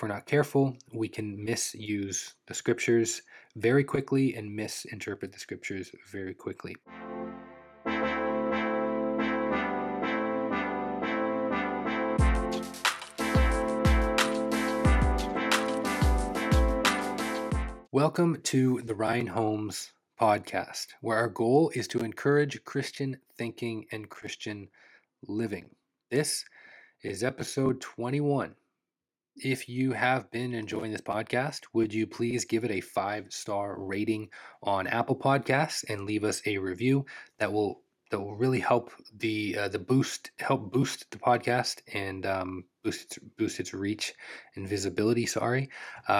if we're not careful, we can misuse the scriptures very quickly and misinterpret the scriptures very quickly. Welcome to the Ryan Holmes podcast, where our goal is to encourage Christian thinking and Christian living. This is episode 21. If you have been enjoying this podcast, would you please give it a five star rating on Apple Podcasts and leave us a review that will that will really help the uh, the boost help boost the podcast and um, boost its, boost its reach and visibility. Sorry, uh,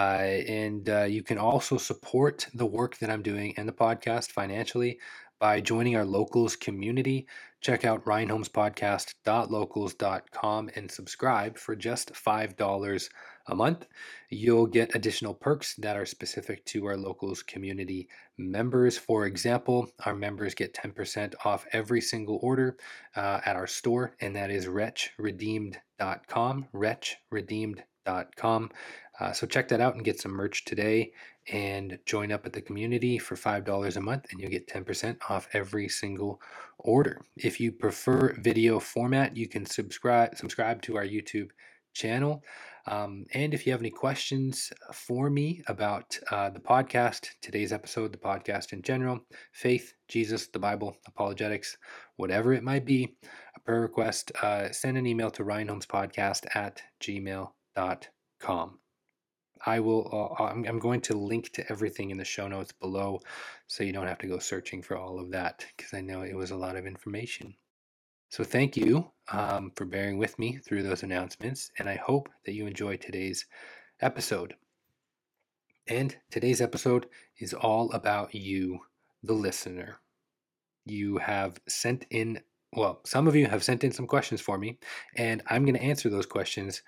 and uh, you can also support the work that I'm doing and the podcast financially by joining our locals community. Check out ryanholmespodcast.locals.com and subscribe for just $5 a month. You'll get additional perks that are specific to our locals community members. For example, our members get 10% off every single order uh, at our store, and that is wretchredeemed.com. Wretchredeemed.com. Uh, so check that out and get some merch today and join up at the community for $5 a month and you'll get 10% off every single order. If you prefer video format, you can subscribe subscribe to our YouTube channel. Um, and if you have any questions for me about uh, the podcast, today's episode, the podcast in general, faith, Jesus, the Bible, apologetics, whatever it might be, a prayer request, uh, send an email to ryanholmespodcast at gmail.com. I will. Uh, I'm, I'm going to link to everything in the show notes below, so you don't have to go searching for all of that because I know it was a lot of information. So thank you um, for bearing with me through those announcements, and I hope that you enjoy today's episode. And today's episode is all about you, the listener. You have sent in well, some of you have sent in some questions for me, and I'm going to answer those questions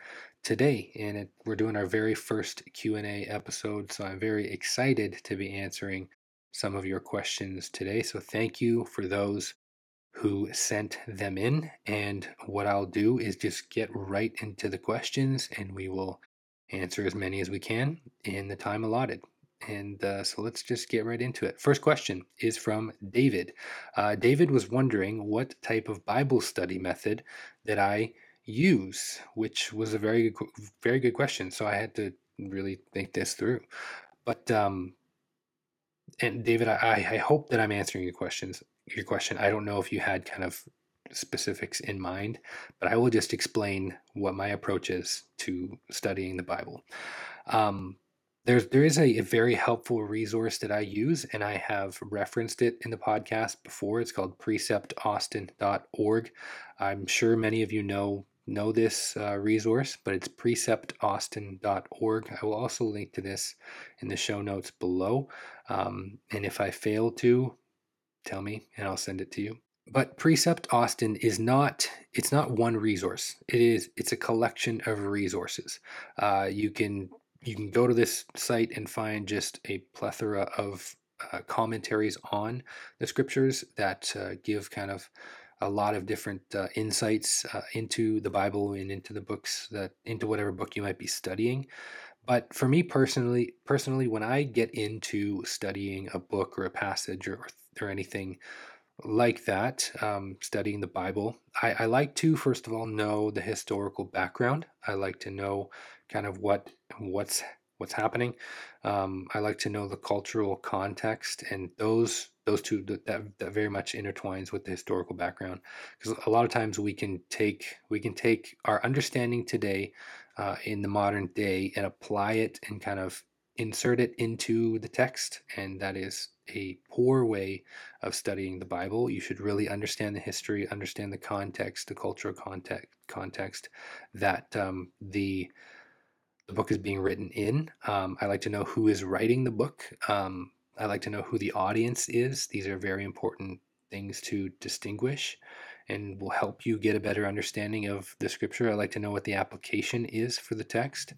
today. And it, we're doing our very first q&a episode so i'm very excited to be answering some of your questions today. So thank you for those who sent them in. And what i'll do is just get right into the questions and we will answer as many as we can in the time allotted and uh, so let's just get right into it. First question is from David. Uh, David was wondering what type of Bible study method that I use, which was a very good, very good question. So I had to really think this through. But um, and David, I, I hope that I'm answering your questions. Your question. I don't know if you had kind of specifics in mind, but I will just explain what my approach is to studying the Bible. Um, there's there is a, a, very helpful resource that I use, and I have referenced it in the podcast before. It's called preceptaustin.org. I'm sure many of you know know this uh, resource, but it's preceptaustin.org. I will also link to this in the show notes below. Um, and if I fail to, tell me and I'll send it to you. But Precept Austin is not it's not one resource. It is it's a collection of resources. Uh, you can you can go to this site and find just a plethora of uh, commentaries on the scriptures that uh, give kind of a lot of different uh, insights uh, into the Bible and into the books that into whatever book you might be studying. But for me personally, personally, when I get into studying a book or a passage or or anything like that, um, studying the Bible, I, I like to first of all know the historical background. I like to know kind of what what's what's happening. Um, I like to know the cultural context, and those those two that, that very much intertwines with the historical background because a lot of times we can take we can take our understanding today uh, in the modern day and apply it and kind of insert it into the text and that is a poor way of studying the bible you should really understand the history understand the context the cultural context context that um, the the book is being written in. Um, I like to know who is writing the book. Um, I like to know who the audience is. These are very important things to distinguish and will help you get a better understanding of the scripture. I like to know what the application is for the text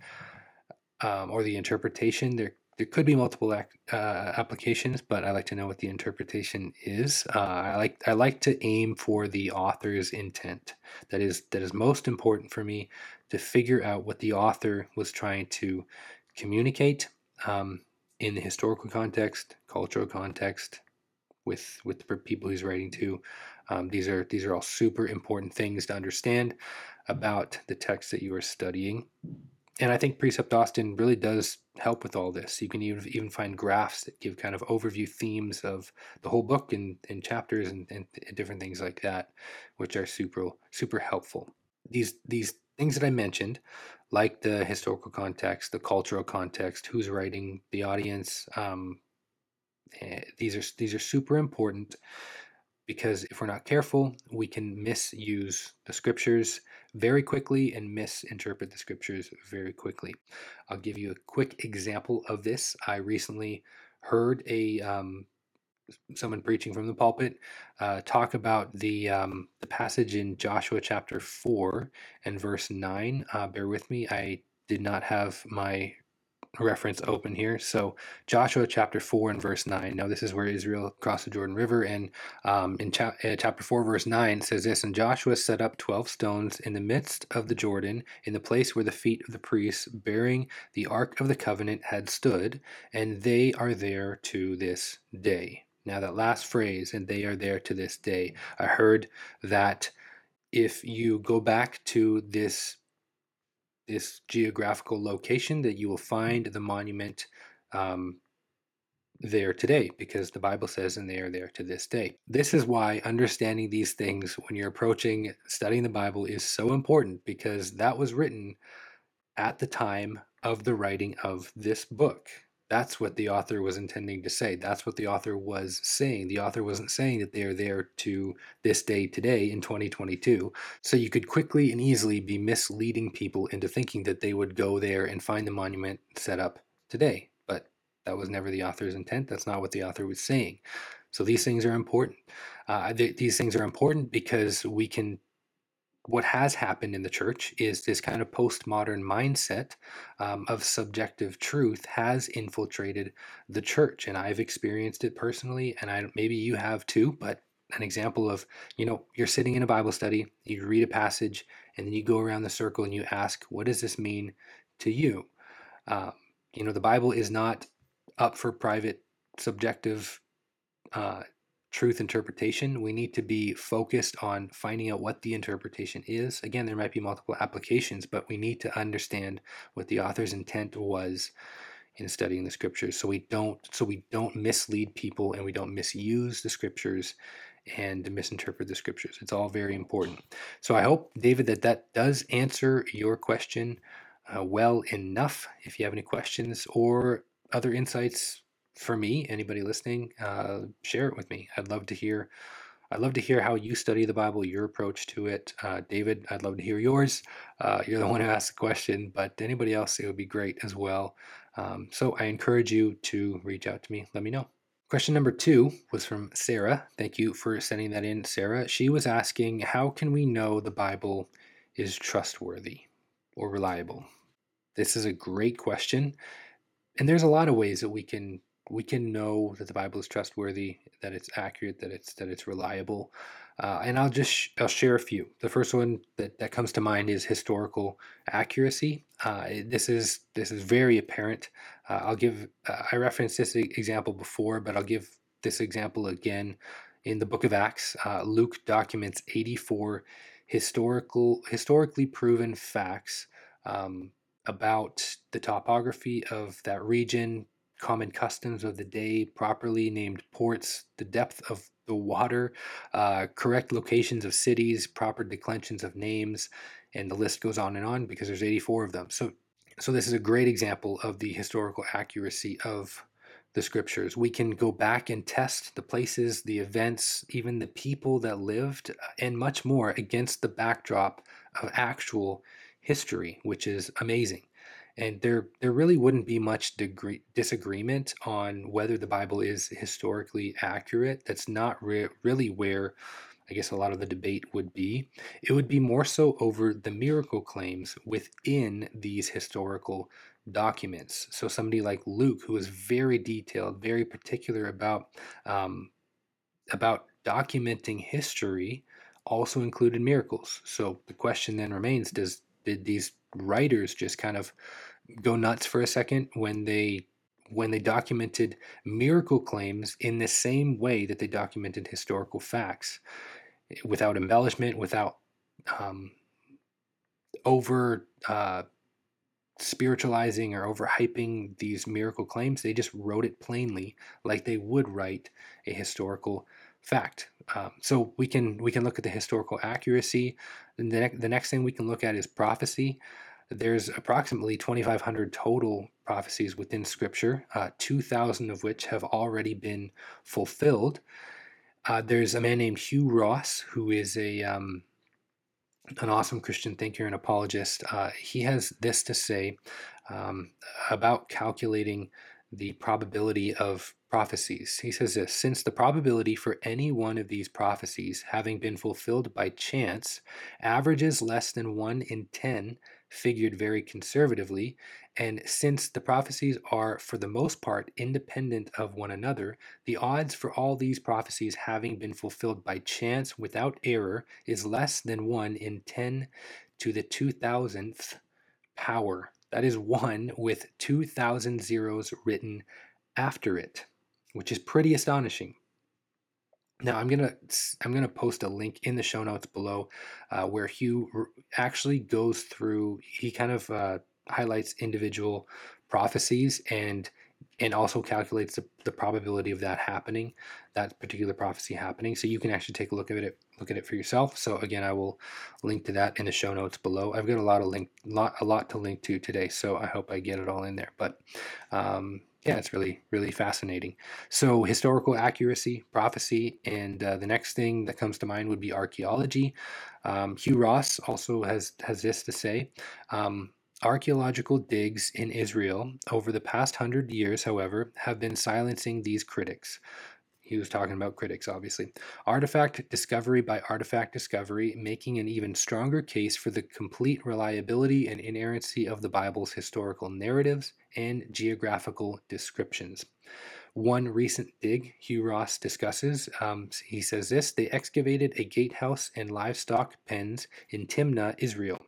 um, or the interpretation. There, there could be multiple uh, applications, but I like to know what the interpretation is. Uh, I like I like to aim for the author's intent. That is that is most important for me to figure out what the author was trying to communicate um, in the historical context, cultural context, with with the people he's writing to. Um, these are these are all super important things to understand about the text that you are studying. And I think Precept Austin really does help with all this. You can even, even find graphs that give kind of overview themes of the whole book and, and chapters and, and different things like that, which are super super helpful. These these things that I mentioned, like the historical context, the cultural context, who's writing, the audience, um, eh, these are these are super important because if we're not careful, we can misuse the scriptures very quickly and misinterpret the scriptures very quickly. I'll give you a quick example of this. I recently heard a um, someone preaching from the pulpit uh, talk about the um, the passage in Joshua chapter four and verse nine. Uh, bear with me, I did not have my reference open here. So Joshua chapter 4 and verse 9. Now this is where Israel crossed the Jordan River. And um, in cha- uh, chapter 4 verse 9 says this, And Joshua set up 12 stones in the midst of the Jordan, in the place where the feet of the priests bearing the ark of the covenant had stood, and they are there to this day. Now that last phrase, and they are there to this day. I heard that if you go back to this this geographical location that you will find the monument um, there today because the Bible says, and they are there to this day. This is why understanding these things when you're approaching studying the Bible is so important because that was written at the time of the writing of this book. That's what the author was intending to say. That's what the author was saying. The author wasn't saying that they are there to this day today in 2022. So you could quickly and easily be misleading people into thinking that they would go there and find the monument set up today. But that was never the author's intent. That's not what the author was saying. So these things are important. Uh, th- these things are important because we can what has happened in the church is this kind of postmodern mindset um, of subjective truth has infiltrated the church and i've experienced it personally and i maybe you have too but an example of you know you're sitting in a bible study you read a passage and then you go around the circle and you ask what does this mean to you? Um, you know the bible is not up for private subjective uh, truth interpretation, we need to be focused on finding out what the interpretation is. Again, there might be multiple applications, but we need to understand what the author's intent was in studying the scriptures so we don't so we don't mislead people and we don't misuse the scriptures and misinterpret the scriptures. It's all very important. So I hope David that that does answer your question uh, well enough. If you have any questions or other insights for me, anybody listening, uh, share it with me. I'd love to hear. I'd love to hear how you study the Bible, your approach to it. Uh, David, I'd love to hear yours. Uh, you're the one who asked the question, but anybody else, it would be great as well. Um, so I encourage you to reach out to me. Let me know. Question number two was from Sarah. Thank you for sending that in, Sarah. She was asking, How can we know the Bible is trustworthy or reliable? This is a great question. And there's a lot of ways that we can we can know that the Bible is trustworthy, that it's accurate, that it's that it's reliable. Uh, and I'll just sh- I'll share a few. The first one that, that comes to mind is historical accuracy. Uh, this is this is very apparent. Uh, I'll give uh, I referenced this example before, but I'll give this example again. In the Book of Acts, uh, Luke documents 84 historical historically proven facts um, about the topography of that region, common customs of the day, properly named ports, the depth of the water, uh, correct locations of cities, proper declensions of names, and the list goes on and on because there's 84 of them. So, so this is a great example of the historical accuracy of the scriptures. We can go back and test the places, the events, even the people that lived, and much more against the backdrop of actual history, which is amazing and there there really wouldn't be much degree, disagreement on whether the Bible is historically accurate. That's not re- really where I guess a lot of the debate would be. It would be more so over the miracle claims within these historical documents. So somebody like Luke, who is very detailed, very particular about um, about documenting history, also included miracles. So the question then remains: Does Did these writers just kind of go nuts for a second when they when they documented miracle claims in the same way that they documented historical facts without embellishment, without um, over uh, spiritualizing or overhyping these miracle claims. They just wrote it plainly, like they would write a historical fact. Um, so we can we can look at the historical accuracy. And the, ne- the next thing we can look at is prophecy. There's approximately 2,500 total prophecies within Scripture, uh, 2,000 of which have already been fulfilled. Uh, there's a man named Hugh Ross who is a um, an awesome Christian thinker and apologist. Uh, he has this to say um, about calculating the probability of prophecies. He says this Since the probability for any one of these prophecies having been fulfilled by chance averages less than 1 in 10, figured very conservatively, and since the prophecies are for the most part independent of one another, the odds for all these prophecies having been fulfilled by chance without error is less than 1 in 10 to the 2000th power. That is 1 with 2000 zeros written after it, which is pretty astonishing. Now I'm gonna I'm gonna post a link in the show notes below uh, where Hugh actually goes through. He kind of uh, highlights individual prophecies and and also calculates the, the probability of that happening, that particular prophecy happening. So you can actually take a look at it, look at it for yourself. So again, I will link to that in the show notes below. I've got a lot of link, lot a lot to link to today, so I hope I get it all in there. But um, yeah, it's really, really fascinating. So, historical accuracy, prophecy, and uh, the next thing that comes to mind would be archaeology. Um, Hugh Ross also has has this to say. Um, archaeological digs in Israel over the past hundred years, however, have been silencing these critics. He was talking about critics, obviously. Artifact discovery by artifact discovery, making an even stronger case for the complete reliability and inerrancy of the Bible's historical narratives and geographical descriptions. One recent dig Hugh Ross discusses, um, he says this they excavated a gatehouse and livestock pens in Timnah, Israel.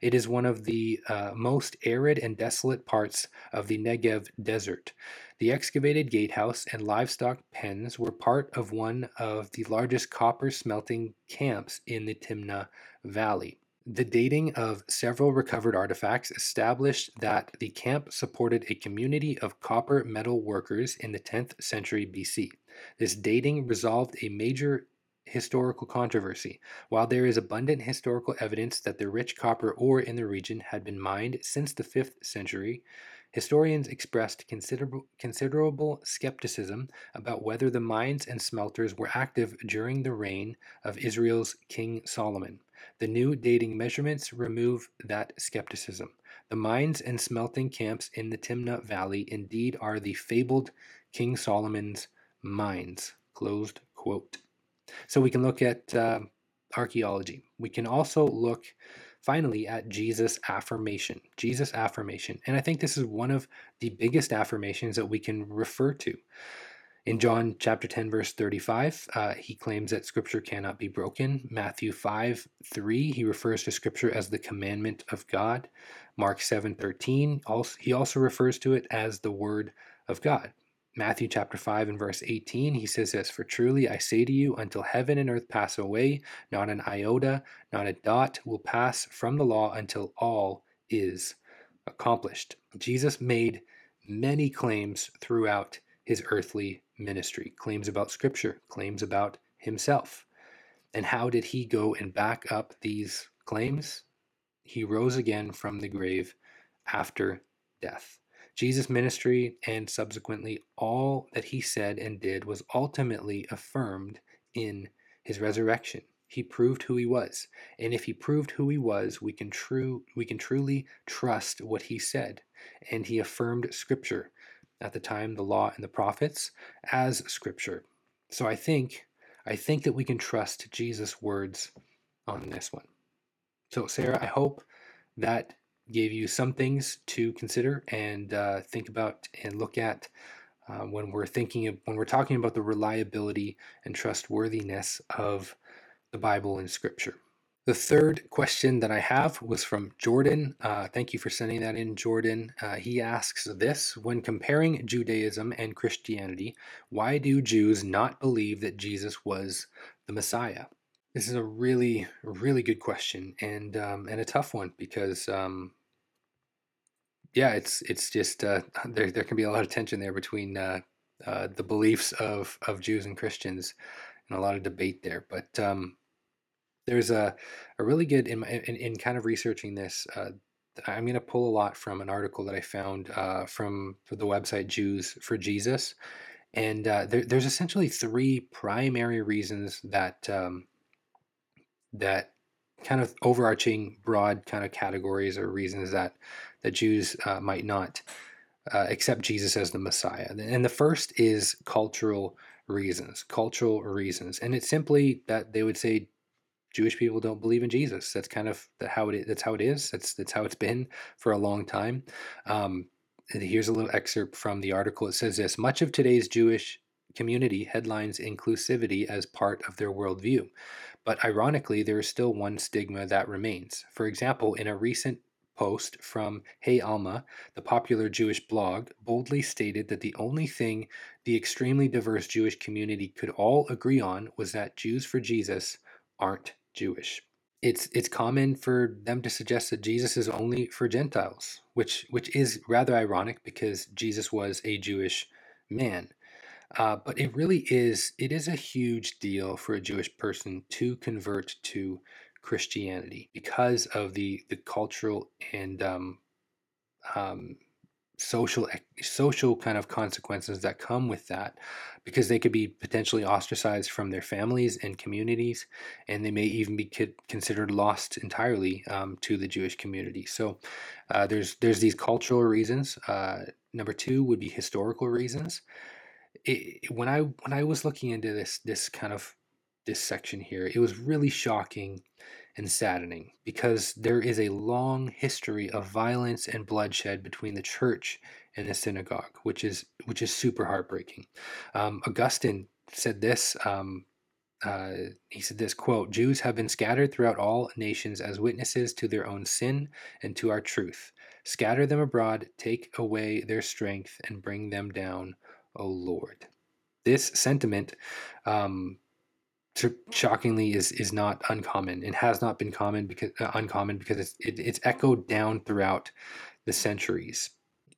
It is one of the uh, most arid and desolate parts of the Negev desert. The excavated gatehouse and livestock pens were part of one of the largest copper smelting camps in the Timnah Valley. The dating of several recovered artifacts established that the camp supported a community of copper metal workers in the 10th century BC. This dating resolved a major historical controversy. While there is abundant historical evidence that the rich copper ore in the region had been mined since the 5th century, historians expressed considerable, considerable skepticism about whether the mines and smelters were active during the reign of Israel's King Solomon. The new dating measurements remove that skepticism. The mines and smelting camps in the Timnah Valley indeed are the fabled King Solomon's mines. Closed quote. So we can look at uh, archaeology. We can also look finally at Jesus affirmation. Jesus affirmation. And I think this is one of the biggest affirmations that we can refer to. In John chapter 10, verse 35, uh, he claims that scripture cannot be broken. Matthew 5, 3, he refers to scripture as the commandment of God. Mark 7, 13, also, he also refers to it as the word of God. Matthew chapter 5 and verse 18, he says this For truly I say to you, until heaven and earth pass away, not an iota, not a dot will pass from the law until all is accomplished. Jesus made many claims throughout his earthly ministry, claims about scripture, claims about himself. And how did he go and back up these claims? He rose again from the grave after death. Jesus' ministry and subsequently all that he said and did was ultimately affirmed in his resurrection. He proved who he was. And if he proved who he was, we can true we can truly trust what he said. And he affirmed scripture at the time the law and the prophets as scripture. So I think I think that we can trust Jesus' words on this one. So Sarah, I hope that gave you some things to consider and uh, think about and look at uh, when we're thinking of, when we're talking about the reliability and trustworthiness of the Bible and Scripture. The third question that I have was from Jordan. Uh, thank you for sending that in, Jordan. Uh, he asks this When comparing Judaism and Christianity, why do Jews not believe that Jesus was the Messiah? This is a really, really good question and um, and a tough one because um, yeah, it's it's just uh, there there can be a lot of tension there between uh, uh, the beliefs of of Jews and Christians and a lot of debate there. But um, there's a, a really good in, in, in kind of researching this. Uh, I'm going to pull a lot from an article that I found uh, from the website Jews for Jesus, and uh, there, there's essentially three primary reasons that um, that kind of overarching broad kind of categories or reasons that that Jews uh, might not uh, accept Jesus as the Messiah. And the first is cultural reasons, cultural reasons, and it's simply that they would say Jewish people don't believe in Jesus. That's kind of how it is. That's how it is. That's that's how it's been for a long time. Um, here's a little excerpt from the article. It says this: Much of today's Jewish community headlines inclusivity as part of their worldview, but ironically, there is still one stigma that remains. For example, in a recent post from Hey Alma, the popular Jewish blog, boldly stated that the only thing the extremely diverse Jewish community could all agree on was that Jews for Jesus aren't Jewish. It's it's common for them to suggest that Jesus is only for Gentiles, which which is rather ironic because Jesus was a Jewish man. Uh, but it really is it is a huge deal for a Jewish person to convert to Christianity because of the the cultural and um, um, social social kind of consequences that come with that because they could be potentially ostracized from their families and communities and they may even be considered lost entirely um, to the jewish community. So uh, there's there's these cultural reasons uh, number two would be historical reasons. It, when i when i was looking into this this kind of this section here it was really shocking and saddening because there is a long history of violence and bloodshed between the church and the synagogue, which is which is super heartbreaking. Um, Augustine said this. Um, uh, he said this quote: "Jews have been scattered throughout all nations as witnesses to their own sin and to our truth. Scatter them abroad, take away their strength, and bring them down, O Lord." This sentiment um, shockingly is is not uncommon and has not been common because uh, uncommon because it's it, it's echoed down throughout the centuries.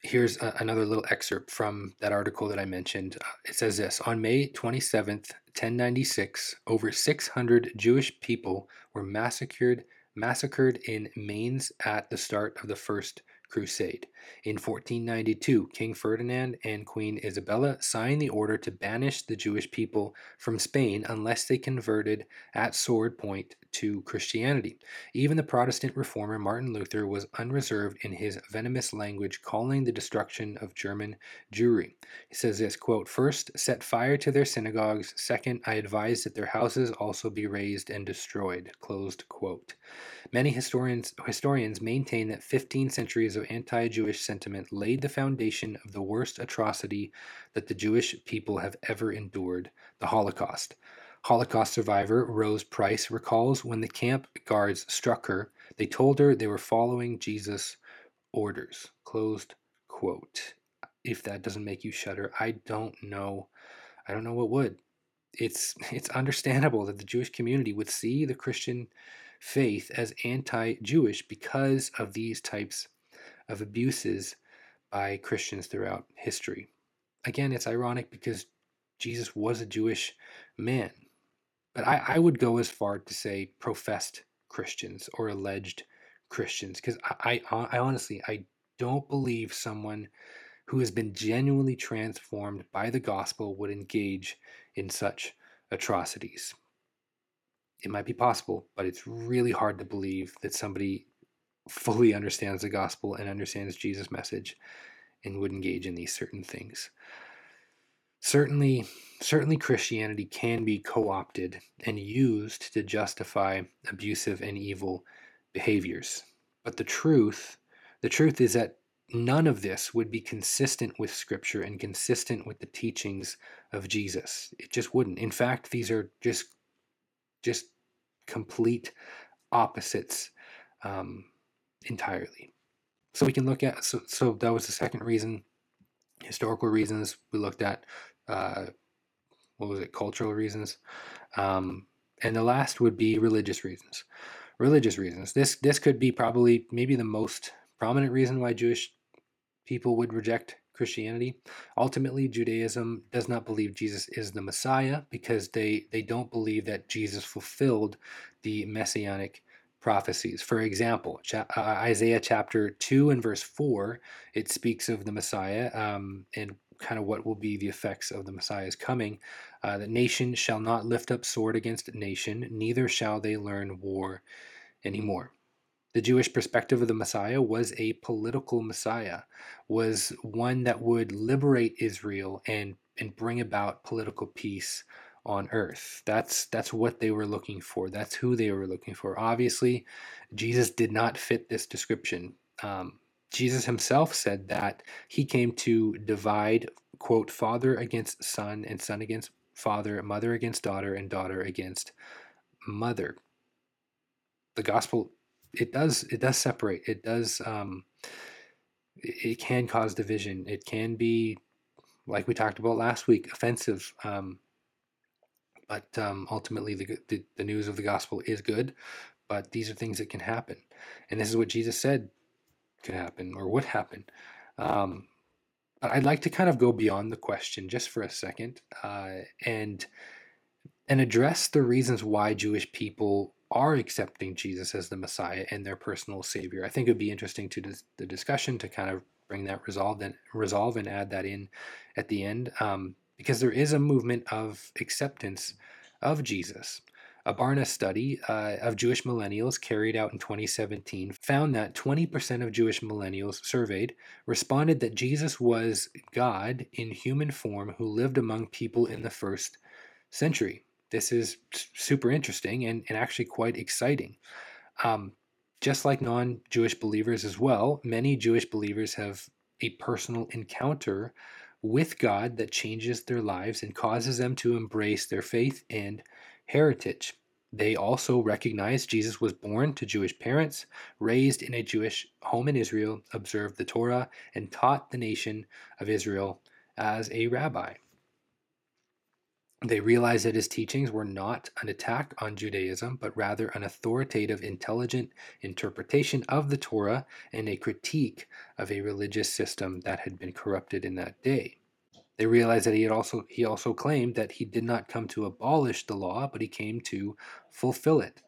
Here's a, another little excerpt from that article that I mentioned. It says this On May 27th, 1096, over 600 Jewish people were massacred massacred in Mainz at the start of the First Crusade. In 1492, King Ferdinand and Queen Isabella signed the order to banish the Jewish people from Spain unless they converted at sword point to Christianity. Even the Protestant reformer Martin Luther was unreserved in his venomous language, calling the destruction of German Jewry. He says this quote, First, set fire to their synagogues. Second, I advise that their houses also be razed and destroyed. Closed quote. Many historians, historians maintain that 15 centuries of anti Jewish sentiment laid the foundation of the worst atrocity that the Jewish people have ever endured the Holocaust. Holocaust survivor Rose Price recalls when the camp guards struck her, they told her they were following Jesus' orders. Closed quote. If that doesn't make you shudder, I don't know. I don't know what would. It's it's understandable that the Jewish community would see the Christian faith as anti Jewish because of these types of abuses by Christians throughout history. Again, it's ironic because Jesus was a Jewish man. But I, I would go as far to say professed Christians or alleged Christians because I, I, I honestly I don't believe someone who has been genuinely transformed by the gospel would engage in such atrocities it might be possible, but it's really hard to believe that somebody fully understands the gospel and understands Jesus' message and would engage in these certain things. Certainly, certainly Christianity can be co-opted and used to justify abusive and evil behaviors. But the truth, the truth is that none of this would be consistent with scripture and consistent with the teachings of Jesus. It just wouldn't. In fact, these are just just complete opposites um, entirely. So we can look at so, so that was the second reason. Historical reasons we looked at. Uh, what was it? Cultural reasons, um, and the last would be religious reasons. Religious reasons. This this could be probably maybe the most prominent reason why Jewish people would reject Christianity. Ultimately, Judaism does not believe Jesus is the Messiah because they, they don't believe that Jesus fulfilled the messianic prophecies. For example, cha- uh, Isaiah chapter 2 and verse 4, it speaks of the Messiah um, and kind of what will be the effects of the Messiah's coming. Uh, the nation shall not lift up sword against nation, neither shall they learn war anymore. The Jewish perspective of the Messiah was a political Messiah, was one that would liberate Israel and, and bring about political peace on earth. That's that's what they were looking for. That's who they were looking for. Obviously, Jesus did not fit this description. Um, Jesus himself said that he came to divide, quote, father against son and son against father, mother against daughter, and daughter against mother. The gospel it does it does separate. It does um, it, can cause division. It can be like we talked about last week, offensive. Um, but um, ultimately, the, the, the news of the gospel is good. But these are things that can happen, and this is what Jesus said could happen or would happen. Um, but I'd like to kind of go beyond the question just for a second, uh, and and address the reasons why Jewish people are accepting Jesus as the Messiah and their personal Savior. I think it would be interesting to dis- the discussion to kind of bring that resolved and resolve and add that in at the end, um, because there is a movement of acceptance of Jesus. A Barna study uh, of Jewish millennials carried out in 2017 found that 20% of Jewish millennials surveyed responded that Jesus was God in human form who lived among people in the first century this is super interesting and, and actually quite exciting. Um, just like non Jewish believers as well, many Jewish believers have a personal encounter with God that changes their lives and causes them to embrace their faith and heritage. They also recognize Jesus was born to Jewish parents, raised in a Jewish home in Israel, observed the Torah, and taught the nation of Israel as a rabbi. They realized that his teachings were not an attack on Judaism, but rather an authoritative, intelligent interpretation of the Torah and a critique of a religious system that had been corrupted in that day. They realized that he had also he also claimed that he did not come to abolish the law, but he came to fulfill it.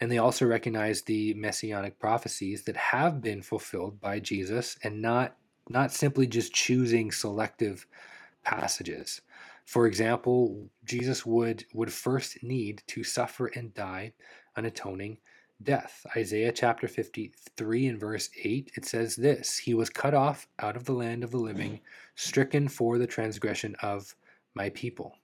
And they also recognized the messianic prophecies that have been fulfilled by Jesus and not not simply just choosing selective passages. For example, Jesus would, would first need to suffer and die an atoning death. Isaiah chapter 53 and verse 8, it says this He was cut off out of the land of the living, stricken for the transgression of my people.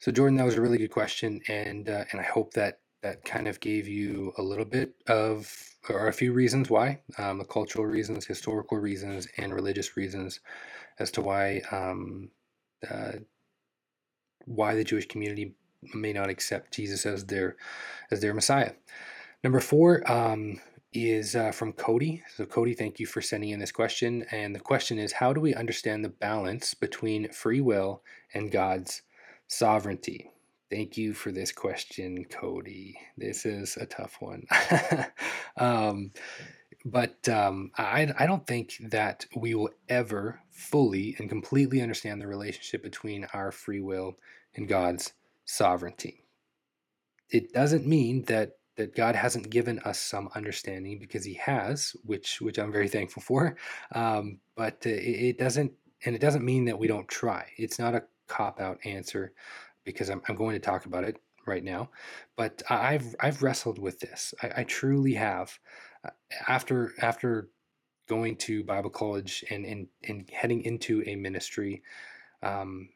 So, Jordan, that was a really good question, and uh, and I hope that that kind of gave you a little bit of, or a few reasons why, um, the cultural reasons, historical reasons, and religious reasons as to why um, uh, why the Jewish community may not accept Jesus as their as their Messiah. Number four um, is uh, from Cody. So Cody, thank you for sending in this question. And the question is, how do we understand the balance between free will and God's sovereignty? Thank you for this question, Cody. This is a tough one. um, but um, I, I don't think that we will ever fully and completely understand the relationship between our free will and God's sovereignty. It doesn't mean that that God hasn't given us some understanding because He has, which which I'm very thankful for. Um, but uh, it, it, doesn't, and it doesn't mean that we don't try. It's not a cop out answer because I'm, I'm going to talk about it right now. But I've I've wrestled with this. I, I truly have. After after going to Bible college and and, and heading into a ministry, um,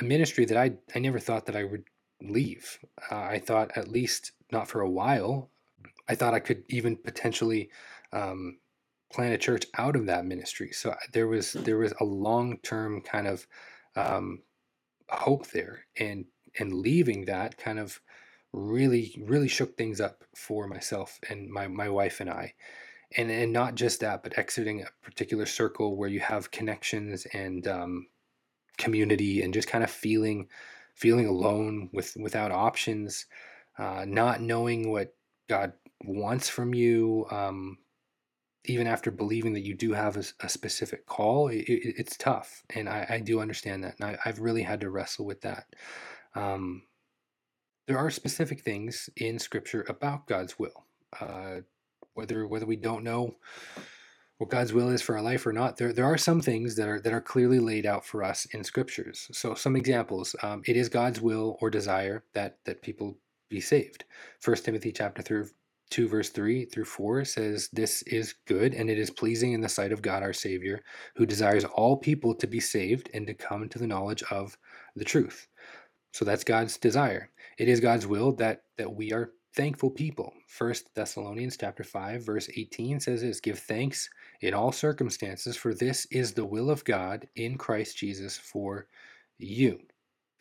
a ministry that I I never thought that I would leave. Uh, I thought at least not for a while. I thought I could even potentially um, plant a church out of that ministry. So there was there was a long term kind of um, hope there, and and leaving that kind of really, really shook things up for myself and my, my wife and I. And, and not just that, but exiting a particular circle where you have connections and um, community and just kind of feeling feeling alone with without options, uh, not knowing what God wants from you, um, even after believing that you do have a, a specific call, it, it, it's tough, and I, I, do understand that, and I, have really had to wrestle with that. Um, there are specific things in Scripture about God's will, uh, whether whether we don't know what God's will is for our life or not. There there are some things that are that are clearly laid out for us in Scriptures. So some examples: um, it is God's will or desire that that people be saved. First Timothy chapter three 2 verse 3 through 4 says this is good and it is pleasing in the sight of God our savior who desires all people to be saved and to come to the knowledge of the truth so that's God's desire it is God's will that that we are thankful people first Thessalonians chapter 5 verse 18 says this give thanks in all circumstances for this is the will of God in Christ Jesus for you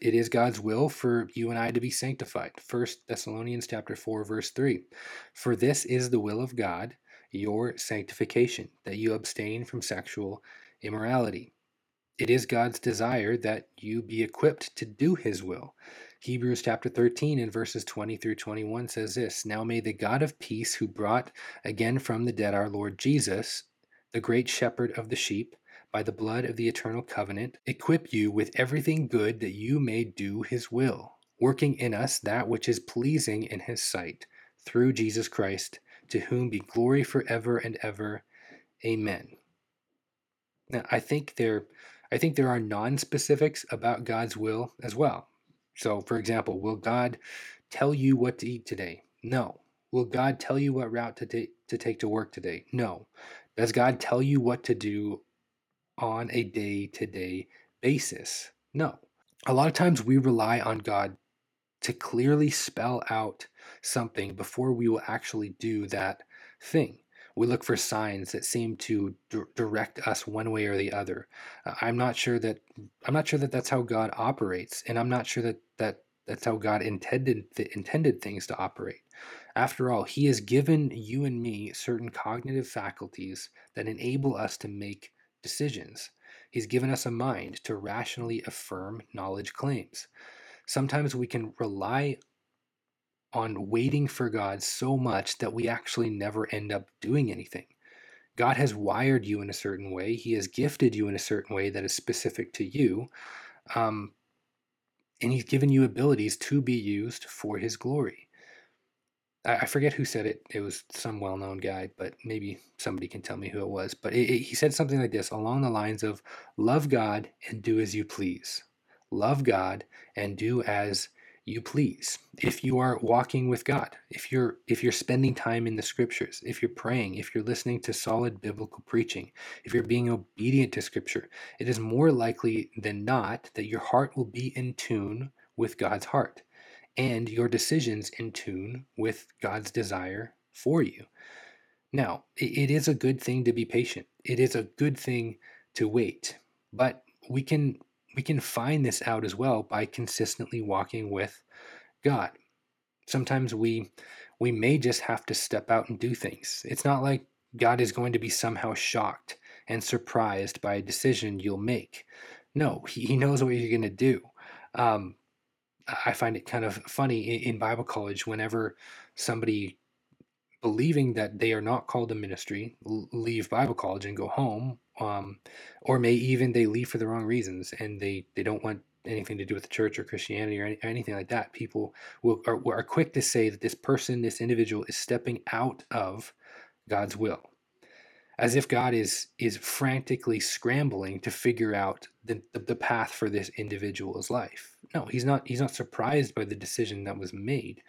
it is God's will for you and I to be sanctified. First Thessalonians chapter 4 verse 3. For this is the will of God, your sanctification, that you abstain from sexual immorality. It is God's desire that you be equipped to do his will. Hebrews chapter 13 and verses 20 through 21 says this Now may the God of peace, who brought again from the dead our Lord Jesus, the great shepherd of the sheep, by the blood of the eternal covenant, equip you with everything good that you may do his will, working in us that which is pleasing in his sight, through Jesus Christ, to whom be glory forever and ever. Amen. Now, I think there I think there are non-specifics about God's will as well. So, for example, will God tell you what to eat today? No. Will God tell you what route to, ta- to take to work today? No. Does God tell you what to do on a day to day basis. No. A lot of times we rely on God to clearly spell out something before we will actually do that thing. We look for signs that seem to d- direct us one way or the other. Uh, I'm not sure that I'm not sure that that's how God operates, and I'm not sure that that that's how God intended th- intended things to operate. After all, He has given you and me certain cognitive faculties that enable us to make decisions. He's given us a mind to rationally affirm knowledge claims. Sometimes we can rely on waiting for God so much that we actually never end up doing anything. God has wired you in a certain way, He has gifted you in a certain way that is specific to you. Um, and He's given you abilities to be used for His glory. I, forget who said it. It was some well-known guy, but maybe somebody can tell me who it was. But it, it, he said something like this, along the lines of, "Love God and do as you please. Love God and do as you please. If you are walking with God, if you're if you're spending time in the Scriptures, if you're praying, if you're listening to solid biblical preaching, if you're being obedient to Scripture, it is more likely than not that your heart will be in tune with God's heart." and your decisions in tune with God's desire for you. Now, it is a good thing to be patient. It is a good thing to wait. But we can we can find this out as well by consistently walking with God. Sometimes we we may just have to step out and do things. It's not like God is going to be somehow shocked and surprised by a decision you'll make. No, he, he knows what you're going to do. Um, I find it kind of funny in, Bible college whenever somebody believing that they are not called to ministry leave Bible college and go home, um, or may even they leave for the wrong reasons and they they don't want anything to do with the church or Christianity or, any, or anything like that. People will are, are quick to say that this person, this individual, is stepping out of God's will as if God is is frantically scrambling to figure out the, the, the, path for this individual's life. No, he's not he's not surprised by the decision that was made.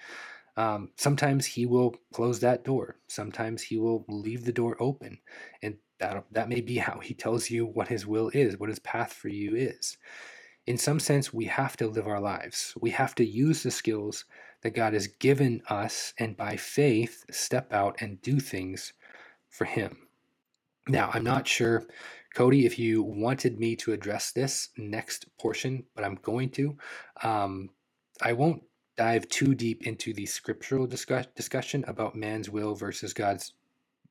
Um, sometimes he will close that door. Sometimes he will leave the door open, and that that may be how he tells you what his will is, what his path for you is. In some sense, we have to live our lives. We have to use the skills that God has given us, and by faith, step out and do things for Him. Now, I'm not sure, Cody, if you wanted me to address this next portion, but I'm going to. Um, I won't dive too deep into the scriptural discuss- discussion about man's will versus God's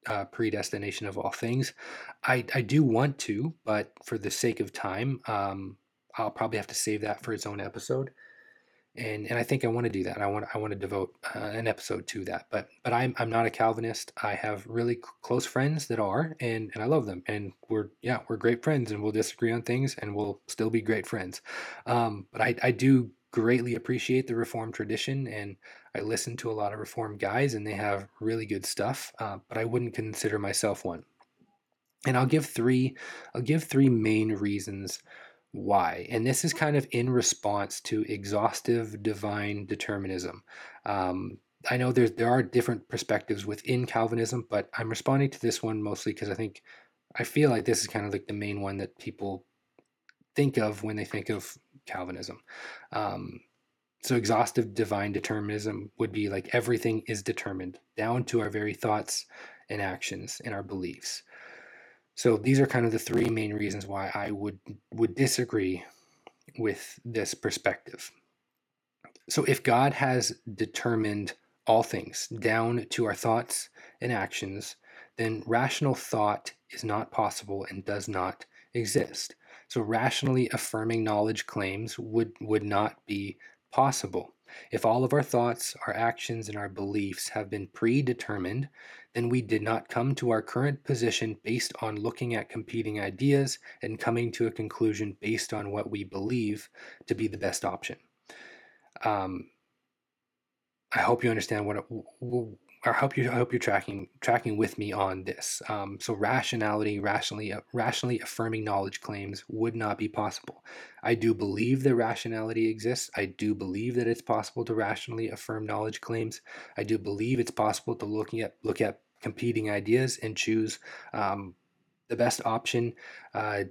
uh, predestination of all things. I, I do want to, but for the sake of time, um, I'll probably have to save that for its own episode. And, and I think I want to do that. I want I want to devote uh, an episode to that. But but I'm I'm not a Calvinist. I have really c- close friends that are, and and I love them. And we're yeah we're great friends, and we'll disagree on things, and we'll still be great friends. Um, but I I do greatly appreciate the Reformed tradition, and I listen to a lot of Reformed guys, and they have really good stuff. Uh, but I wouldn't consider myself one. And I'll give three. I'll give three main reasons why. And this is kind of in response to exhaustive divine determinism. Um, I know there's there are different perspectives within Calvinism, but I'm responding to this one mostly because I think I feel like this is kind of like the main one that people think of when they think of Calvinism. Um, so exhaustive divine determinism would be like everything is determined down to our very thoughts and actions and our beliefs. So these are kind of the three main reasons why I would would disagree with this perspective. So if God has determined all things down to our thoughts and actions, then rational thought is not possible and does not exist. So rationally affirming knowledge claims would would not be possible. If all of our thoughts, our actions, and our beliefs have been predetermined, then we did not come to our current position based on looking at competing ideas and coming to a conclusion based on what we believe to be the best option. Um, I hope you understand what I hope you I hope you're tracking tracking with me on this. Um, so rationality, rationally rationally affirming knowledge claims would not be possible. I do believe that rationality exists. I do believe that it's possible to rationally affirm knowledge claims. I do believe it's possible to looking at look at competing ideas and choose um, the best option uh,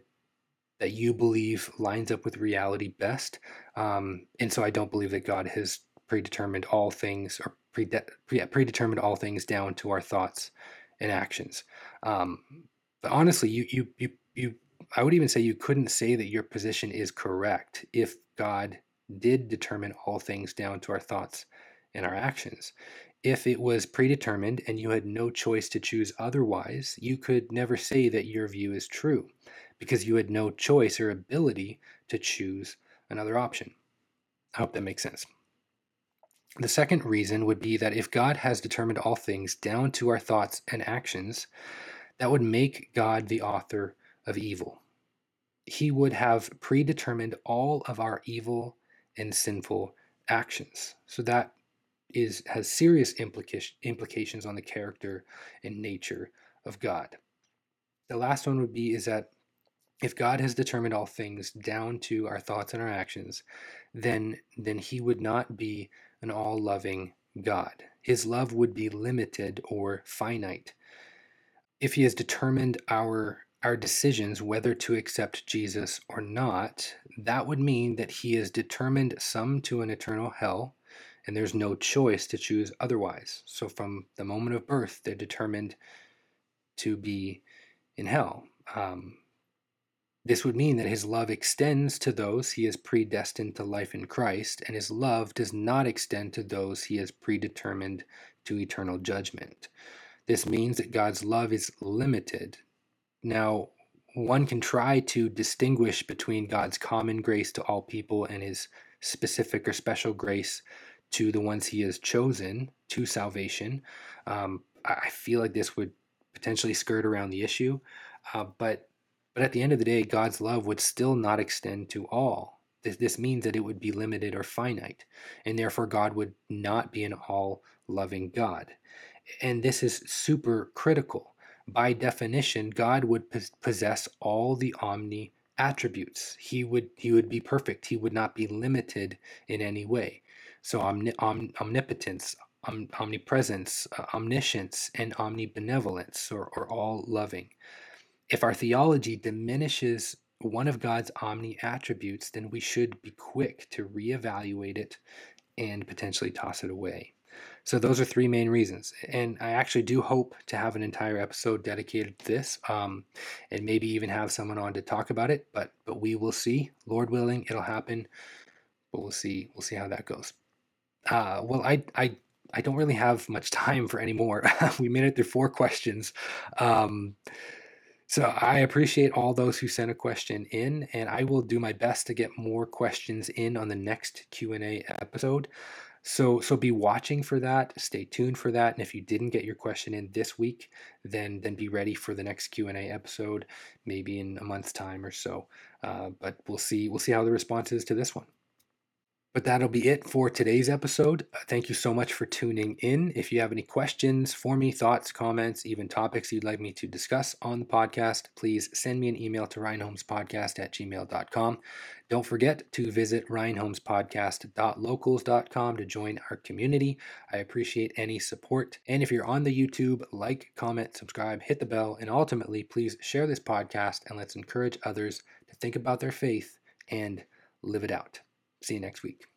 that you believe lines up with reality best. Um, and so I don't believe that God has predetermined all things or prede- pre- predetermined all things down to our thoughts and actions. Um, but honestly, you, you, you, you, I would even say you couldn't say that your position is correct if God did determine all things down to our thoughts and our actions. If it was predetermined and you had no choice to choose otherwise, you could never say that your view is true because you had no choice or ability to choose another option. I hope that makes sense. The second reason would be that if God has determined all things down to our thoughts and actions, that would make God the author of evil. He would have predetermined all of our evil and sinful actions. So that is has serious implication, implications on the character and nature of God. The last one would be is that if God has determined all things down to our thoughts and our actions, then then he would not be an all loving God. His love would be limited or finite. If he has determined our our decisions whether to accept Jesus or not, that would mean that he has determined some to an eternal hell, and there's no choice to choose otherwise. So from the moment of birth, they're determined to be in hell. Um, this would mean that his love extends to those he has predestined to life in Christ, and his love does not extend to those he has predetermined to eternal judgment. This means that God's love is limited. Now, one can try to distinguish between God's common grace to all people and his specific or special grace to the ones he has chosen to salvation. Um, I feel like this would potentially skirt around the issue, uh, but but at the end of the day, God's love would still not extend to all. This, this means that it would be limited or finite, and therefore God would not be an all loving God. And this is super critical. By definition, God would possess all the omni attributes. He would he would be perfect. He would not be limited in any way. So omni, om, omnipotence, om, omnipresence, uh, omniscience, and omnibenevolence are, are all loving. If our theology diminishes one of God's omni attributes, then we should be quick to reevaluate it and potentially toss it away. So, those are three main reasons. And I actually do hope to have an entire episode dedicated to this um, and maybe even have someone on to talk about it. But, but we will see. Lord willing, it'll happen. But we'll see. We'll see how that goes. Uh, well, I, I, I don't really have much time for any more. we made it through four questions. Um, so I appreciate all those who sent a question in, and I will do my best to get more questions in on the next Q and A episode. So so be watching for that. Stay tuned for that. And if you didn't get your question in this week, then then be ready for the next Q and A episode, maybe in a month's time or so. Uh, but we'll see we'll see how the response is to this one. But that'll be it for today's episode. Uh, thank you so much for tuning in. If you have any questions for me, thoughts, comments, even topics you'd like me to discuss on the podcast, please send me an email to ryanholmespodcast at gmail.com. Don't forget to visit ryanholmespodcast.locals.com to join our community. I appreciate any support. And if you're on the YouTube, like, comment, subscribe, hit the bell, and ultimately, please share this podcast and let's encourage others to think about their faith and live it out. See you next week.